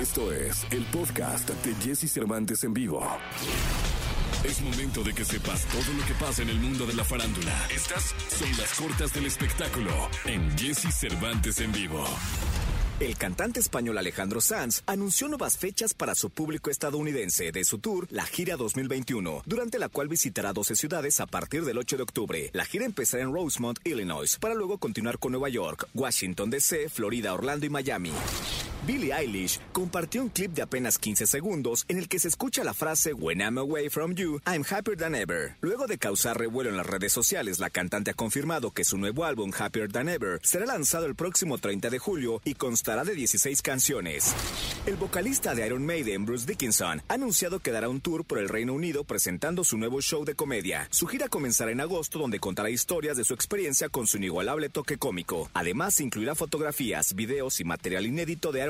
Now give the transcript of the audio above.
Esto es el podcast de Jesse Cervantes en vivo. Es momento de que sepas todo lo que pasa en el mundo de la farándula. Estas son las cortas del espectáculo en Jesse Cervantes en vivo. El cantante español Alejandro Sanz anunció nuevas fechas para su público estadounidense de su tour La Gira 2021, durante la cual visitará 12 ciudades a partir del 8 de octubre. La gira empezará en Rosemont, Illinois, para luego continuar con Nueva York, Washington DC, Florida, Orlando y Miami. Billie Eilish compartió un clip de apenas 15 segundos en el que se escucha la frase When I'm away from you, I'm happier than ever. Luego de causar revuelo en las redes sociales, la cantante ha confirmado que su nuevo álbum Happier Than Ever será lanzado el próximo 30 de julio y constará de 16 canciones. El vocalista de Iron Maiden, Bruce Dickinson, ha anunciado que dará un tour por el Reino Unido presentando su nuevo show de comedia. Su gira comenzará en agosto donde contará historias de su experiencia con su inigualable toque cómico. Además, incluirá fotografías, videos y material inédito de Iron